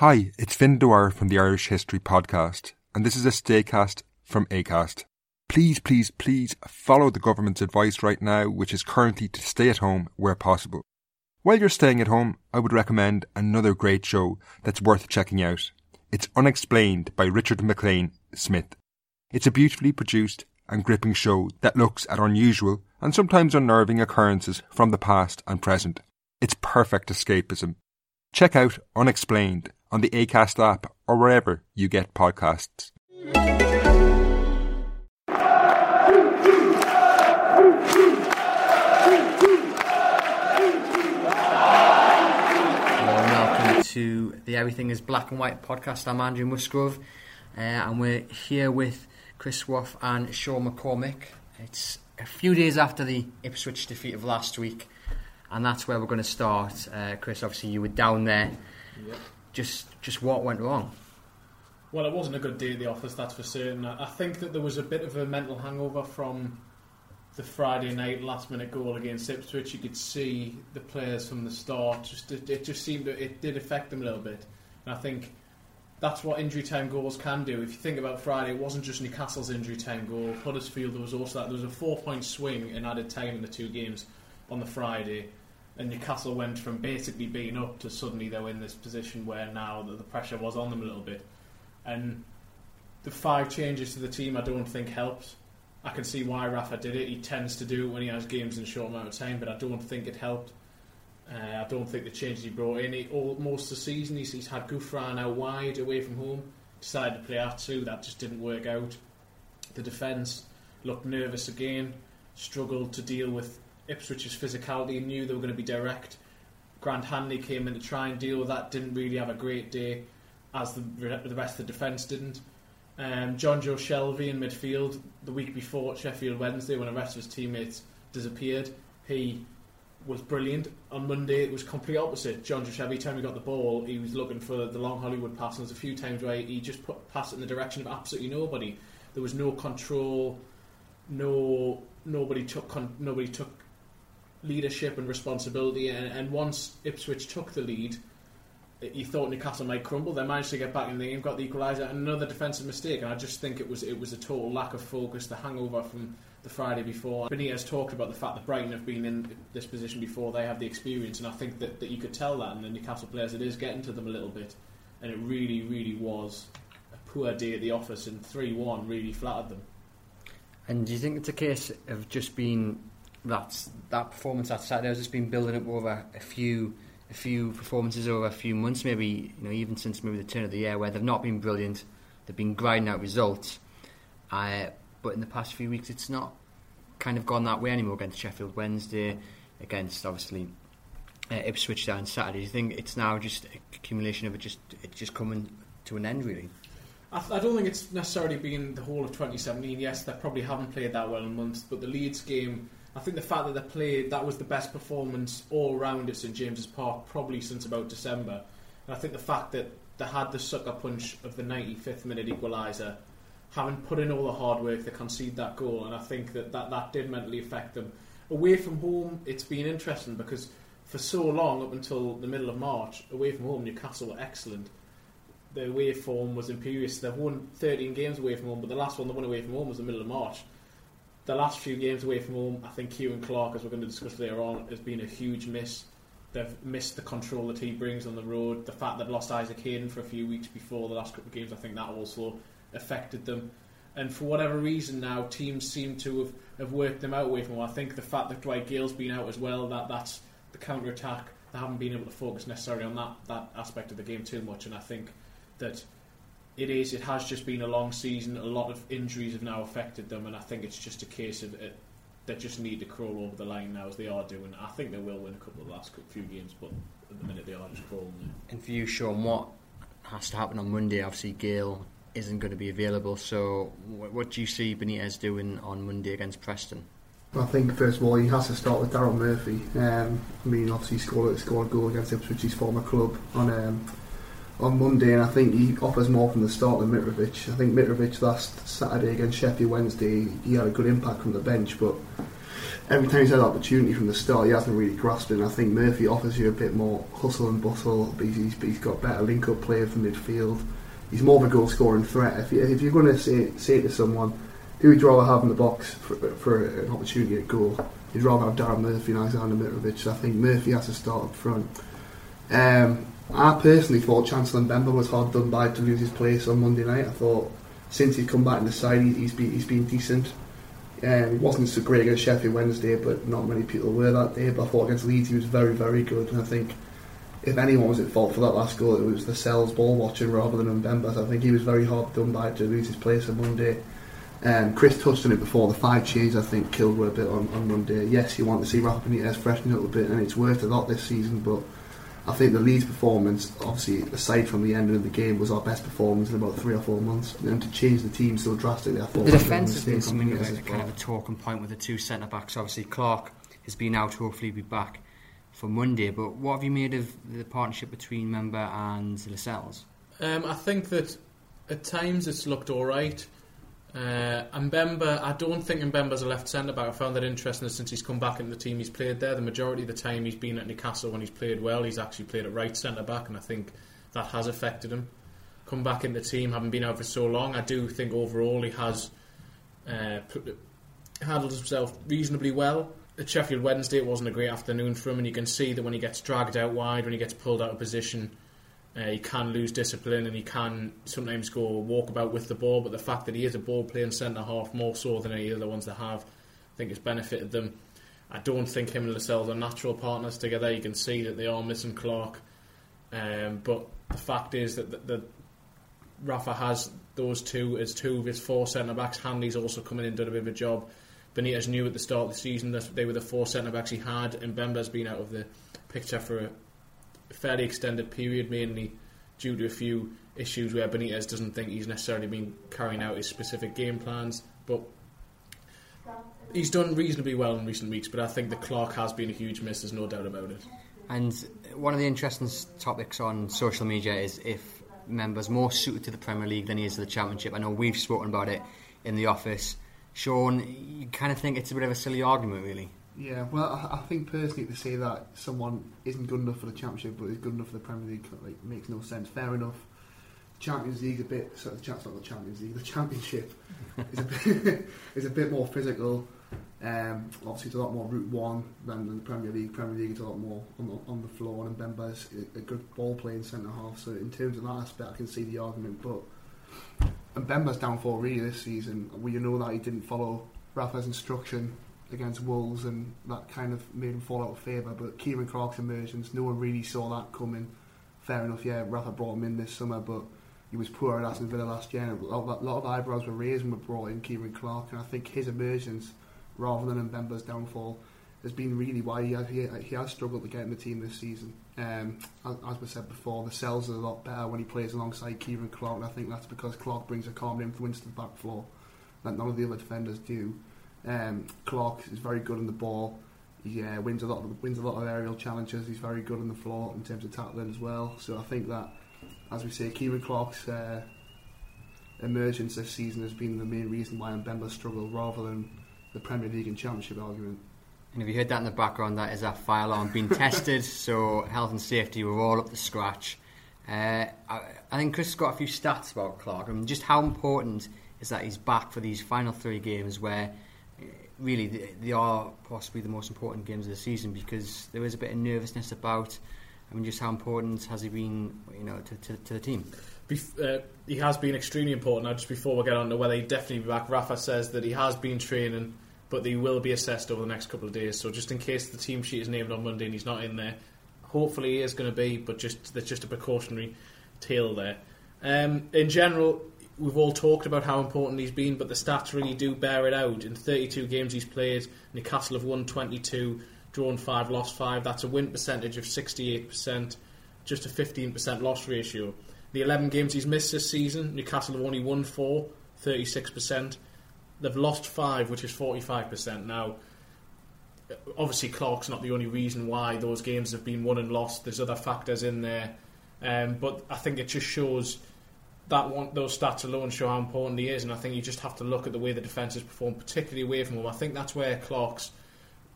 Hi, it's Finn Dwyer from the Irish History Podcast, and this is a staycast from ACAST. Please, please, please follow the government's advice right now, which is currently to stay at home where possible. While you're staying at home, I would recommend another great show that's worth checking out. It's Unexplained by Richard MacLean Smith. It's a beautifully produced and gripping show that looks at unusual and sometimes unnerving occurrences from the past and present. It's perfect escapism. Check out Unexplained on the ACAST app or wherever you get podcasts. Welcome to the Everything is Black and White podcast. I'm Andrew Musgrove uh, and we're here with Chris Woff and Sean McCormick. It's a few days after the Ipswich defeat of last week and that's where we're going to start. Uh, Chris, obviously you were down there. Yep. Just, just what went wrong? Well, it wasn't a good day at the office, that's for certain. I think that there was a bit of a mental hangover from the Friday night last minute goal against Ipswich. You could see the players from the start. Just it, it just seemed to, it did affect them a little bit, and I think that's what injury time goals can do. If you think about Friday, it wasn't just Newcastle's injury time goal. Huddersfield there was also that there was a four point swing in added time in the two games on the Friday. And Newcastle went from basically being up to suddenly they were in this position where now the, pressure was on them a little bit. And the five changes to the team I don't think helped. I can see why Rafa did it. He tends to do it when he has games in a short amount of time, but I don't think it helped. Uh, I don't think the changes he brought in, he, all, most of the season he's, he's had Gouffran out wide away from home, decided to play Atsu, that just didn't work out. The defence looked nervous again, struggled to deal with Ipswich's physicality, knew they were going to be direct. Grant Hanley came in to try and deal with that, didn't really have a great day, as the, the rest of the defence didn't. Um, Jonjo Shelvey in midfield, the week before Sheffield Wednesday, when the rest of his teammates disappeared, he was brilliant. On Monday, it was complete opposite. Jonjo Shelvey, every time he got the ball, he was looking for the long Hollywood pass, and there's a few times where he just put pass it in the direction of absolutely nobody. There was no control, no nobody took con- nobody took leadership and responsibility. And, and once Ipswich took the lead, you thought Newcastle might crumble. They managed to get back in the game, got the equaliser, and another defensive mistake. And I just think it was it was a total lack of focus, the hangover from the Friday before. Benitez talked about the fact that Brighton have been in this position before; they have the experience, and I think that, that you could tell that in the Newcastle players. It is getting to them a little bit, and it really, really was a poor day at the office, and three-one really flattered them. And do you think it's a case of just being that that performance that Saturday has just been building up over a few a few performances over a few months, maybe you know even since maybe the turn of the year, where they've not been brilliant, they've been grinding out results. Uh, but in the past few weeks, it's not kind of gone that way anymore against Sheffield Wednesday, against obviously uh, Ipswich down Saturday. Do you think it's now just accumulation of it just it just coming to an end really? I, I don't think it's necessarily been the whole of 2017. Yes, they probably haven't played that well in months, but the Leeds game, I think the fact that they played, that was the best performance all round at St James's Park probably since about December. And I think the fact that they had the sucker punch of the 95th minute equaliser, having put in all the hard work, they concede that goal, and I think that that, that did mentally affect them. Away from home, it's been interesting because for so long, up until the middle of March, away from home, Newcastle were excellent the away form was imperious. They've won 13 games away from home, but the last one they won away from home was the middle of March. The last few games away from home, I think Ciaran Clark, as we're going to discuss later on, has been a huge miss. They've missed the control that he brings on the road. The fact they've lost Isaac Hayden for a few weeks before the last couple of games, I think that also affected them. And for whatever reason now, teams seem to have, have worked them out away from home. I think the fact that Dwight Gayle's been out as well, that that's the counter attack. They haven't been able to focus necessarily on that, that aspect of the game too much, and I think that it is. It has just been a long season. A lot of injuries have now affected them, and I think it's just a case of it, they just need to crawl over the line now as they are doing. I think they will win a couple of the last few games, but at the minute they are just crawling there. And for you, Sean, what has to happen on Monday. Obviously, Gayle isn't going to be available. So, what, what do you see Benitez doing on Monday against Preston? I think first of all he has to start with Daryl Murphy. Um, I mean, obviously he scored scored a goal against Ipswich, his former club, on um, on Monday, and I think he offers more from the start than Mitrovic. I think Mitrovic last Saturday against Sheffield Wednesday, he had a good impact from the bench, but every time he's had opportunity from the start, he hasn't really grasped it. And I think Murphy offers you a bit more hustle and bustle. He's, he's got better link-up play from midfield. He's more of a goal-scoring threat. If, you, you're going to say say to someone who would you rather have in the box for, for an opportunity at goal? You'd rather have Darren Murphy and Alexander Mitrovic. I think Murphy has to start up front. Um, I personally thought Chancel Mbemba was hard done by to lose his place on Monday night. I thought since he's come back in the side, he's been he's been decent. Um, he wasn't so great against Sheffield Wednesday, but not many people were that day. But I thought against Leeds he was very very good, and I think if anyone was at fault for that last goal, it was Lascelles ball watching rather than Mbemba. So I think he was very hard done by to lose his place on Monday. Um, Chris touched on it before. The five changes I think killed were a bit on, on Monday. Yes, you want to see Rafa Benitez freshen up a little bit, and it's worked a lot this season. But I think the Leeds performance, obviously aside from the ending of the game, was our best performance in about three or four months. And to change the team so drastically, I thought the defence has been something of a, kind of a talking point with the two centre backs. Obviously, Clark has been out. Hopefully, be back for Monday. But what have you made of the partnership between Mbemba and Lascelles? Um, I think that at times it's looked all right. Uh, Mbemba, I don't think Mbemba's a left centre back. I found that interesting since he's come back into the team. He's played there the majority of the time. He's been at Newcastle when he's played well. He's actually played at right centre back, and I think that has affected him. Come back in the team, having been out for so long, I do think overall he has uh, handled himself reasonably well. At Sheffield Wednesday, it wasn't a great afternoon for him, and you can see that when he gets dragged out wide, when he gets pulled out of position, uh, he can lose discipline and he can sometimes go walkabout with the ball, but the fact that he is a ball playing centre half more so than any other ones that have, I think it's benefited them. I don't think him and Lascelles are natural partners together. You can see that they are missing Clark, um, but the fact is that, that, Rafa has those two as two of his four centre backs. Hanley's also coming in and done a bit of a job. Benitez knew at the start of the season that they were the four centre backs he had, and Mbemba's been out of the picture for a, fairly extended period, mainly due to a few issues where Benitez doesn't think he's necessarily been carrying out his specific game plans. But he's done reasonably well in recent weeks. But I think the Clark has been a huge miss. There's no doubt about it. And one of the interesting topics on social media is if Mbemba's more suited to the Premier League than he is to the Championship. I know we've spoken about it in the office. Sean, you kind of think it's a bit of a silly argument, really. Yeah, well, I, I think personally to say that someone isn't good enough for the Championship but is good enough for the Premier League like makes no sense. Fair enough. Champions League a bit, so the not the Champions League. The Championship is a bit is a bit more physical. Um, obviously, it's a lot more Route One than the Premier League. Premier League is a lot more on the, on the floor, and Mbemba's a, a good ball playing centre half. So in terms of that aspect, I can see the argument. But Mbemba's downfall really this season, we know that he didn't follow Rafa's instruction against Wolves, and that kind of made him fall out of favour. But Ciaran Clark's emergence, no one really saw that coming. Fair enough, yeah, Rafa brought him in this summer, but he was poor at Aston Villa last year. And a lot, of, a lot of eyebrows were raised when we brought in Ciaran Clark, and I think his emergence, rather than Mbemba's downfall, has been really why he has, he, he has struggled to get in the team this season. Um, as, as we said before, Lascelles are a lot better when he plays alongside Ciaran Clark, and I think that's because Clark brings a calm influence to the back floor that none of the other defenders do. Um, Clark is very good on the ball. He uh, wins a lot of wins a lot of aerial challenges. He's very good on the floor in terms of tackling as well. So I think that, as we say, Ciaran Clark's uh, emergence this season has been the main reason why Mbemba struggled, rather than the Premier League and Championship argument. And if you heard that in the background, that is our fire alarm being tested. So health and safety, we're all up to scratch. Uh, I, I, think Chris has got a few stats about Clark. I mean, just how important is that he's back for these final three games where really they are possibly the most important games of the season because there is a bit of nervousness about. I mean, just how important has he been, you know, to, to, to the team? Bef- uh, he has been extremely important. Now, just before we get on to whether he definitely be back, Rafa says that he has been training, but he will be assessed over the next couple of days. So, just in case the team sheet is named on Monday and he's not in there, hopefully he is going to be. But just there's just a precautionary tale there. Um, in general, we've all talked about how important he's been, but the stats really do bear it out. In 32 games he's played, Newcastle have won 22, drawn 5, lost 5. That's a win percentage of 68%, just a 15% loss ratio. The 11 games he's missed this season, Newcastle have only won four, 36%. They've lost five, which is 45%. Now, obviously, Clark's not the only reason why those games have been won and lost. There's other factors in there. Um, but I think it just shows that one, those stats alone show how important he is, and I think you just have to look at the way the defence has performed, particularly away from him. I think that's where Clark's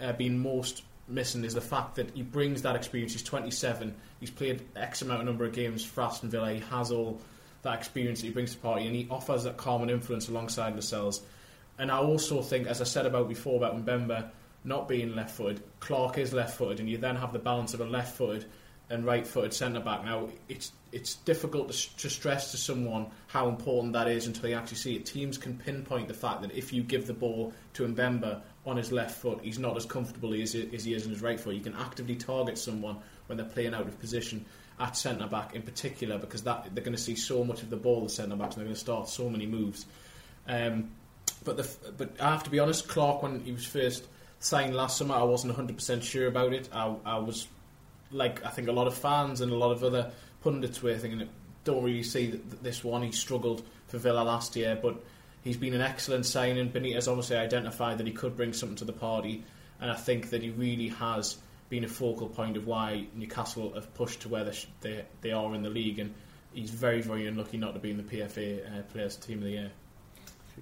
uh, been most missing is the fact that he brings that experience. He's 27. He's played X amount of number of games for Aston Villa. He has all that experience that he brings to the party, and he offers that calm and influence alongside Lascelles. And I also think, as I said about before about Mbemba not being left-footed, Clark is left-footed, and you then have the balance of a left-footed and right-footed centre back. Now it's it's difficult to, to, stress to someone how important that is until they actually see it. Teams can pinpoint the fact that if you give the ball to Mbemba on his left foot, he's not as comfortable as, he is on his right foot. You can actively target someone when they're playing out of position at centre back in particular because that they're going to see so much of the ball the centre backs and they're going to start so many moves. Um, but the, but I have to be honest, Clark when he was first signed last summer, I wasn't 100% sure about it. I, I was like I think a lot of fans and a lot of other pundits were thinking, don't really see that this one. He struggled for Villa last year, but he's been an excellent signing. Benitez obviously identified that he could bring something to the party, and I think that he really has been a focal point of why Newcastle have pushed to where they, they, are in the league, and he's very, very unlucky not to be in the PFA uh, Players Team of the Year.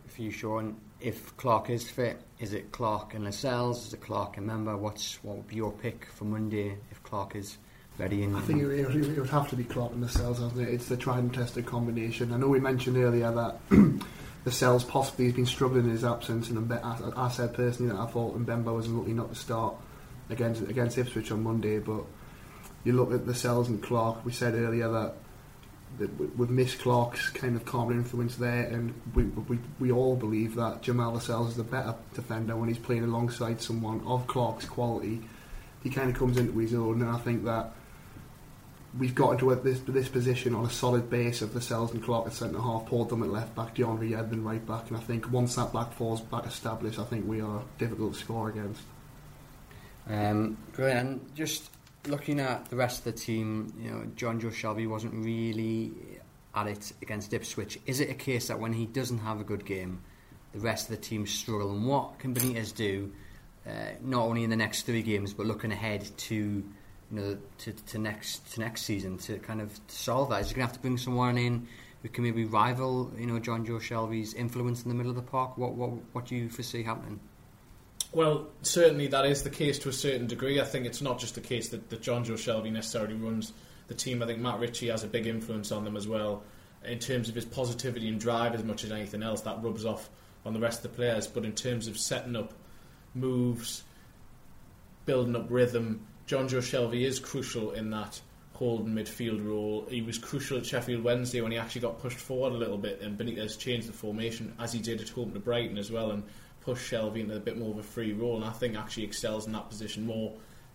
For you, Sean, if Clark is fit, is it Clark and Lascelles? Is it Clark and Mbemba? What's what would be your pick for Monday if Clark is ready? In, I think it, it, would have to be Clark and Lascelles, hasn't it? It's the tried and tested combination. I know we mentioned earlier that Lascelles possibly has been struggling in his absence, and I, I said personally that I thought Mbemba was unlucky not to start against against Ipswich on Monday. But you look at Lascelles and Clark. We said earlier that with Miss Clark's kind of calming influence there, and we, we we all believe that Jamal Lascelles is the better defender when he's playing alongside someone of Clark's quality. He kind of comes into his own, and I think that we've got into this this position on a solid base of Lascelles and Clark at centre half, Paul Dummett left back, DeAndre Yedlin right back, and I think once that back four's back established, I think we are difficult to score against. Um, brilliant. Just looking at the rest of the team, you know, Jonjo Shelvey wasn't really at it against Ipswich. Is it a case that when he doesn't have a good game, the rest of the team struggle? And what can Benitez do, uh, not only in the next three games, but looking ahead to you know, to, to next to next season to kind of solve that? Is he going to have to bring someone in who can maybe rival, you know, Jonjo Shelvey's influence in the middle of the park? What what what do you foresee happening? Well, certainly that is the case to a certain degree. I think it's not just the case that, that Jonjo Shelvey necessarily runs the team. I think Matt Ritchie has a big influence on them as well in terms of his positivity and drive as much as anything else. That rubs off on the rest of the players. But in terms of setting up moves, building up rhythm, Jonjo Shelvey is crucial in that holding midfield role. He was crucial at Sheffield Wednesday when he actually got pushed forward a little bit, and Benitez changed the formation as he did at home to Brighton as well, and pushed Shelvey into a bit more of a free role. And I think actually excels in that position more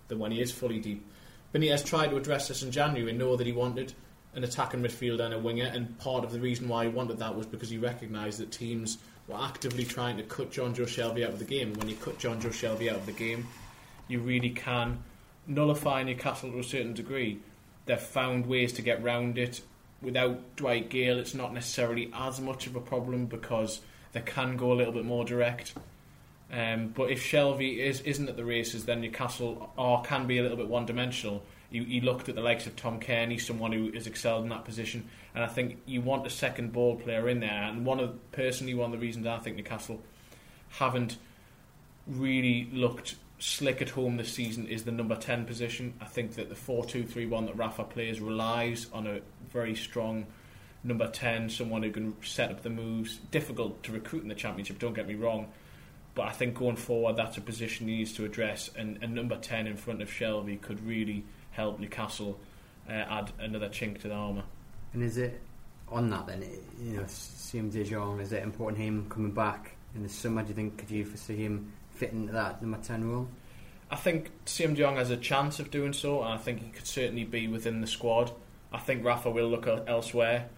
than when he is fully deep. Benitez tried to address this in January and know that he wanted an attacking midfielder and a winger, and part of the reason why he wanted that was because he recognised that teams were actively trying to cut Jonjo Shelvey out of the game. When you cut Jonjo Shelvey out of the game, you really can nullify Newcastle to a certain degree. They've found ways to get round it. Without Dwight Gayle, it's not necessarily as much of a problem because they can go a little bit more direct. Um, but if Shelvey is, isn't at the races, then Newcastle are, can be a little bit one dimensional. You, you, looked at the likes of Tom Cairney, someone who has excelled in that position, and I think you want a second ball player in there. And one of personally one of the reasons I think Newcastle haven't really looked slick at home this season is the number 10 position. I think that the 4 2 3 1 that Rafa plays relies on a very strong number 10, someone who can set up the moves. Difficult to recruit in the Championship, don't get me wrong. But I think going forward, that's a position he needs to address. And, and number 10 in front of Shelvey could really help Newcastle uh, add another chink to the armour. And is it on that then? You know, Siem De Jong, is it important him coming back in the summer? Do you think, could you foresee him fit into that number 10 role? I think Siem De Jong has a chance of doing so, and I think he could certainly be within the squad. I think Rafa will look elsewhere.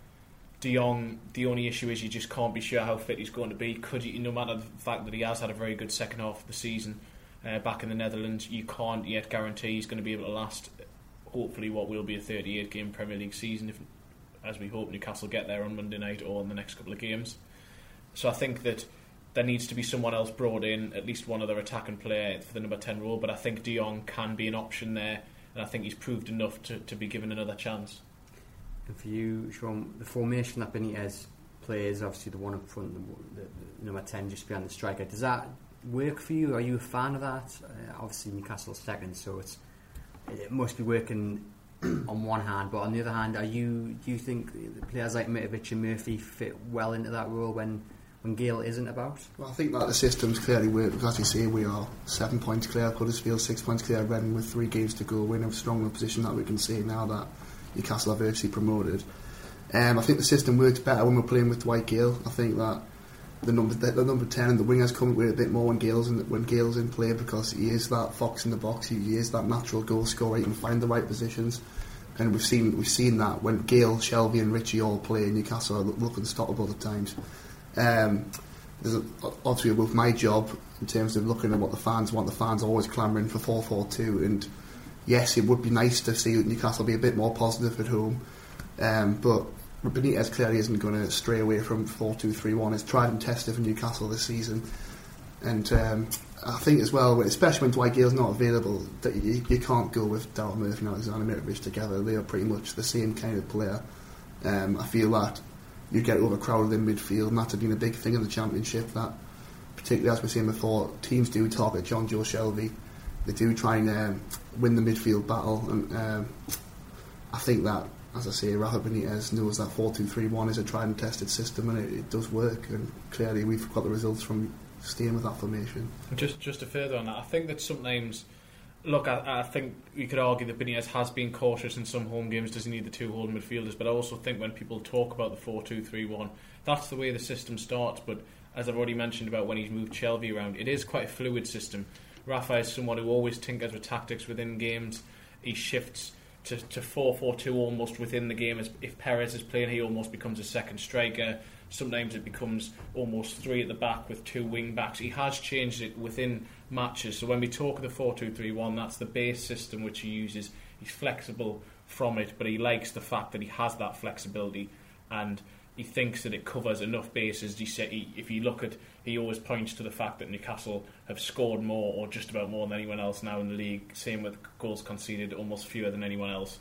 De Jong, the only issue is you just can't be sure how fit he's going to be. Could you, no matter the fact that he has had a very good second half of the season uh, back in the Netherlands, you can't yet guarantee he's going to be able to last. Hopefully, what will be a 38 game Premier League season, if as we hope Newcastle get there on Monday night or in the next couple of games. So I think that there needs to be someone else brought in, at least one other attacking player for the number 10 role, but I think De Jong can be an option there, and I think he's proved enough to, to be given another chance. And for you, Sean, the formation that Benitez plays, obviously the one up front, the, the, the number 10 just behind the striker, does that work for you? Are you a fan of that? Uh, obviously Newcastle's second, so it's it must be working on one hand, but on the other hand, are you do you think players like Mitrovic and Murphy fit well into that role when when Gayle isn't about? Well, I think that the system's clearly worked because, as you say, we are seven points clear Huddersfield, six points clear Reading with three games to go. We're in a stronger position that we can say now that Newcastle are virtually promoted. Um, I think the system works better when we're playing with Dwight Gayle. I think that the number the, the number ten and the wingers come with a bit more when Gayle's in, when Gayle's in play because he is that fox in the box. He, is that natural goal scorer. He can find the right positions, and we've seen we've seen that when Gayle, Shelvey, and Ritchie all play, Newcastle look unstoppable at times. Um, there's a, obviously with my job in terms of looking at what the fans want. The fans are always clamouring for four four two, and yes, it would be nice to see Newcastle be a bit more positive at home, um, but Benitez clearly isn't going to stray away from 4 2 3 1. It's tried and tested for Newcastle this season. And um, I think as well, especially when Dwight Gayle's not available, that you, you can't go with Daryl Murphy and Alexander Mitrovic together. They are pretty much the same kind of player. Um, I feel that you get overcrowded in midfield, and that's been a big thing in the Championship. That, particularly as we were saying before, teams do target Jonjo Shelvey. They do try and um, win the midfield battle, and um, I think that as I say, Rafa Benitez knows that 4-2-3-1 is a tried and tested system and it, it, does work and clearly we've got the results from staying with that formation. Just just to further on that, I think that sometimes look, I, I think you could argue that Benitez has been cautious in some home games, doesn't need the two holding midfielders, but I also think when people talk about the 4-2-3-1, that's the way the system starts, but as I've already mentioned about when he's moved Shelvey around, it is quite a fluid system. Rafa is someone who always tinkers with tactics within games. He shifts to, to 4-4-2 almost within the game. As if Perez is playing, he almost becomes a second striker. Sometimes it becomes almost three at the back with two wing backs. He has changed it within matches. So when we talk of the 4-2-3-1, that's the base system which he uses. He's flexible from it, but he likes the fact that he has that flexibility and he thinks that it covers enough bases. He said, he, if you look at, he always points to the fact that Newcastle have scored more, or just about more than anyone else now in the league. Same with goals conceded, almost fewer than anyone else.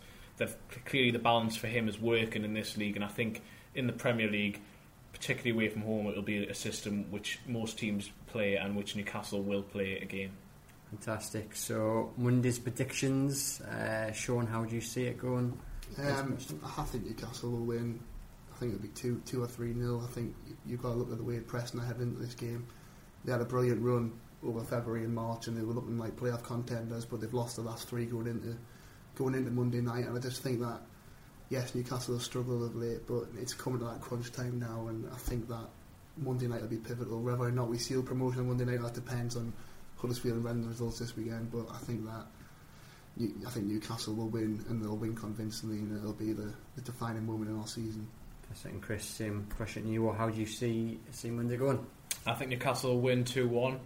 Clearly the balance for him is working in this league, and I think in the Premier League, particularly away from home, it'll be a system which most teams play and which Newcastle will play again. Fantastic. So Monday's predictions, uh, Sean, how do you see it going? Um, I think Newcastle will win. I think it'll be two, two or three nil. I think you've got to look at the way Preston are heading into this game. They had a brilliant run over February and March, and they were looking like playoff contenders, but they've lost the last three going into going into Monday night. And I just think that yes, Newcastle have struggled of late, but it's coming to that crunch time now, and I think that Monday night will be pivotal. Whether or not we seal promotion on Monday night, that depends on Huddersfield and Reading results this weekend. But I think that I think Newcastle will win, and they'll win convincingly, and it'll be the, the defining moment in our season. And Chris, same question to you. Or how do you see see Monday going? I think Newcastle will win two one.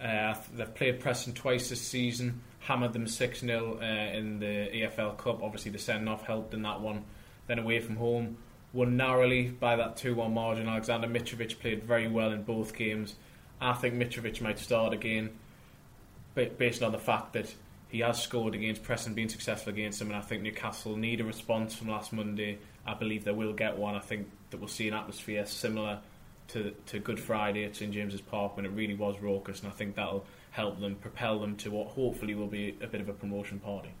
Uh, they've played Preston twice this season, hammered them 6 0 uh, in the EFL Cup. Obviously, the send off helped in that one. Then away from home, won narrowly by that 2 1 margin. Alexander Mitrovic played very well in both games. I think Mitrovic might start again based on the fact that he has scored against Preston, being successful against them, and I think Newcastle need a response from last Monday. I believe they will get one. I think that we'll see an atmosphere similar to to Good Friday at St James's Park when it really was raucous, and I think that'll help them propel them to what hopefully will be a bit of a promotion party.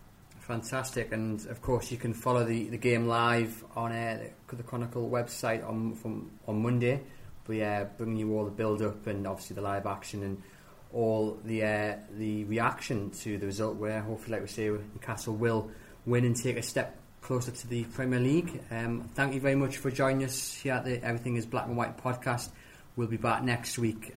Fantastic, and of course you can follow the, the game live on uh, the, Chronicle website on from on Monday. We uh, bring you all the build up and obviously the live action and all the uh, the reaction to the result. Where hopefully, like we say, Newcastle will win and take a step closer to the Premier League. Um, thank you very much for joining us here at the Everything is Black and White podcast. We'll be back next week.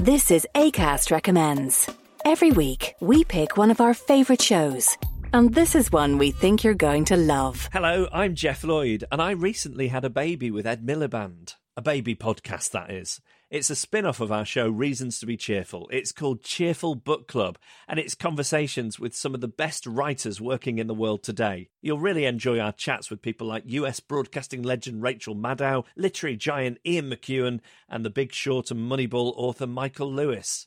This is ACAST Recommends. Every week, we pick one of our favourite shows. And this is one we think you're going to love. Hello, I'm Geoff Lloyd, and I recently had a baby with Ed Miliband. A baby podcast, that is. It's a spin off of our show, Reasons to Be Cheerful. It's called Cheerful Book Club, and it's conversations with some of the best writers working in the world today. You'll really enjoy our chats with people like US broadcasting legend Rachel Maddow, literary giant Ian McEwan, and the Big Short and Moneyball author Michael Lewis.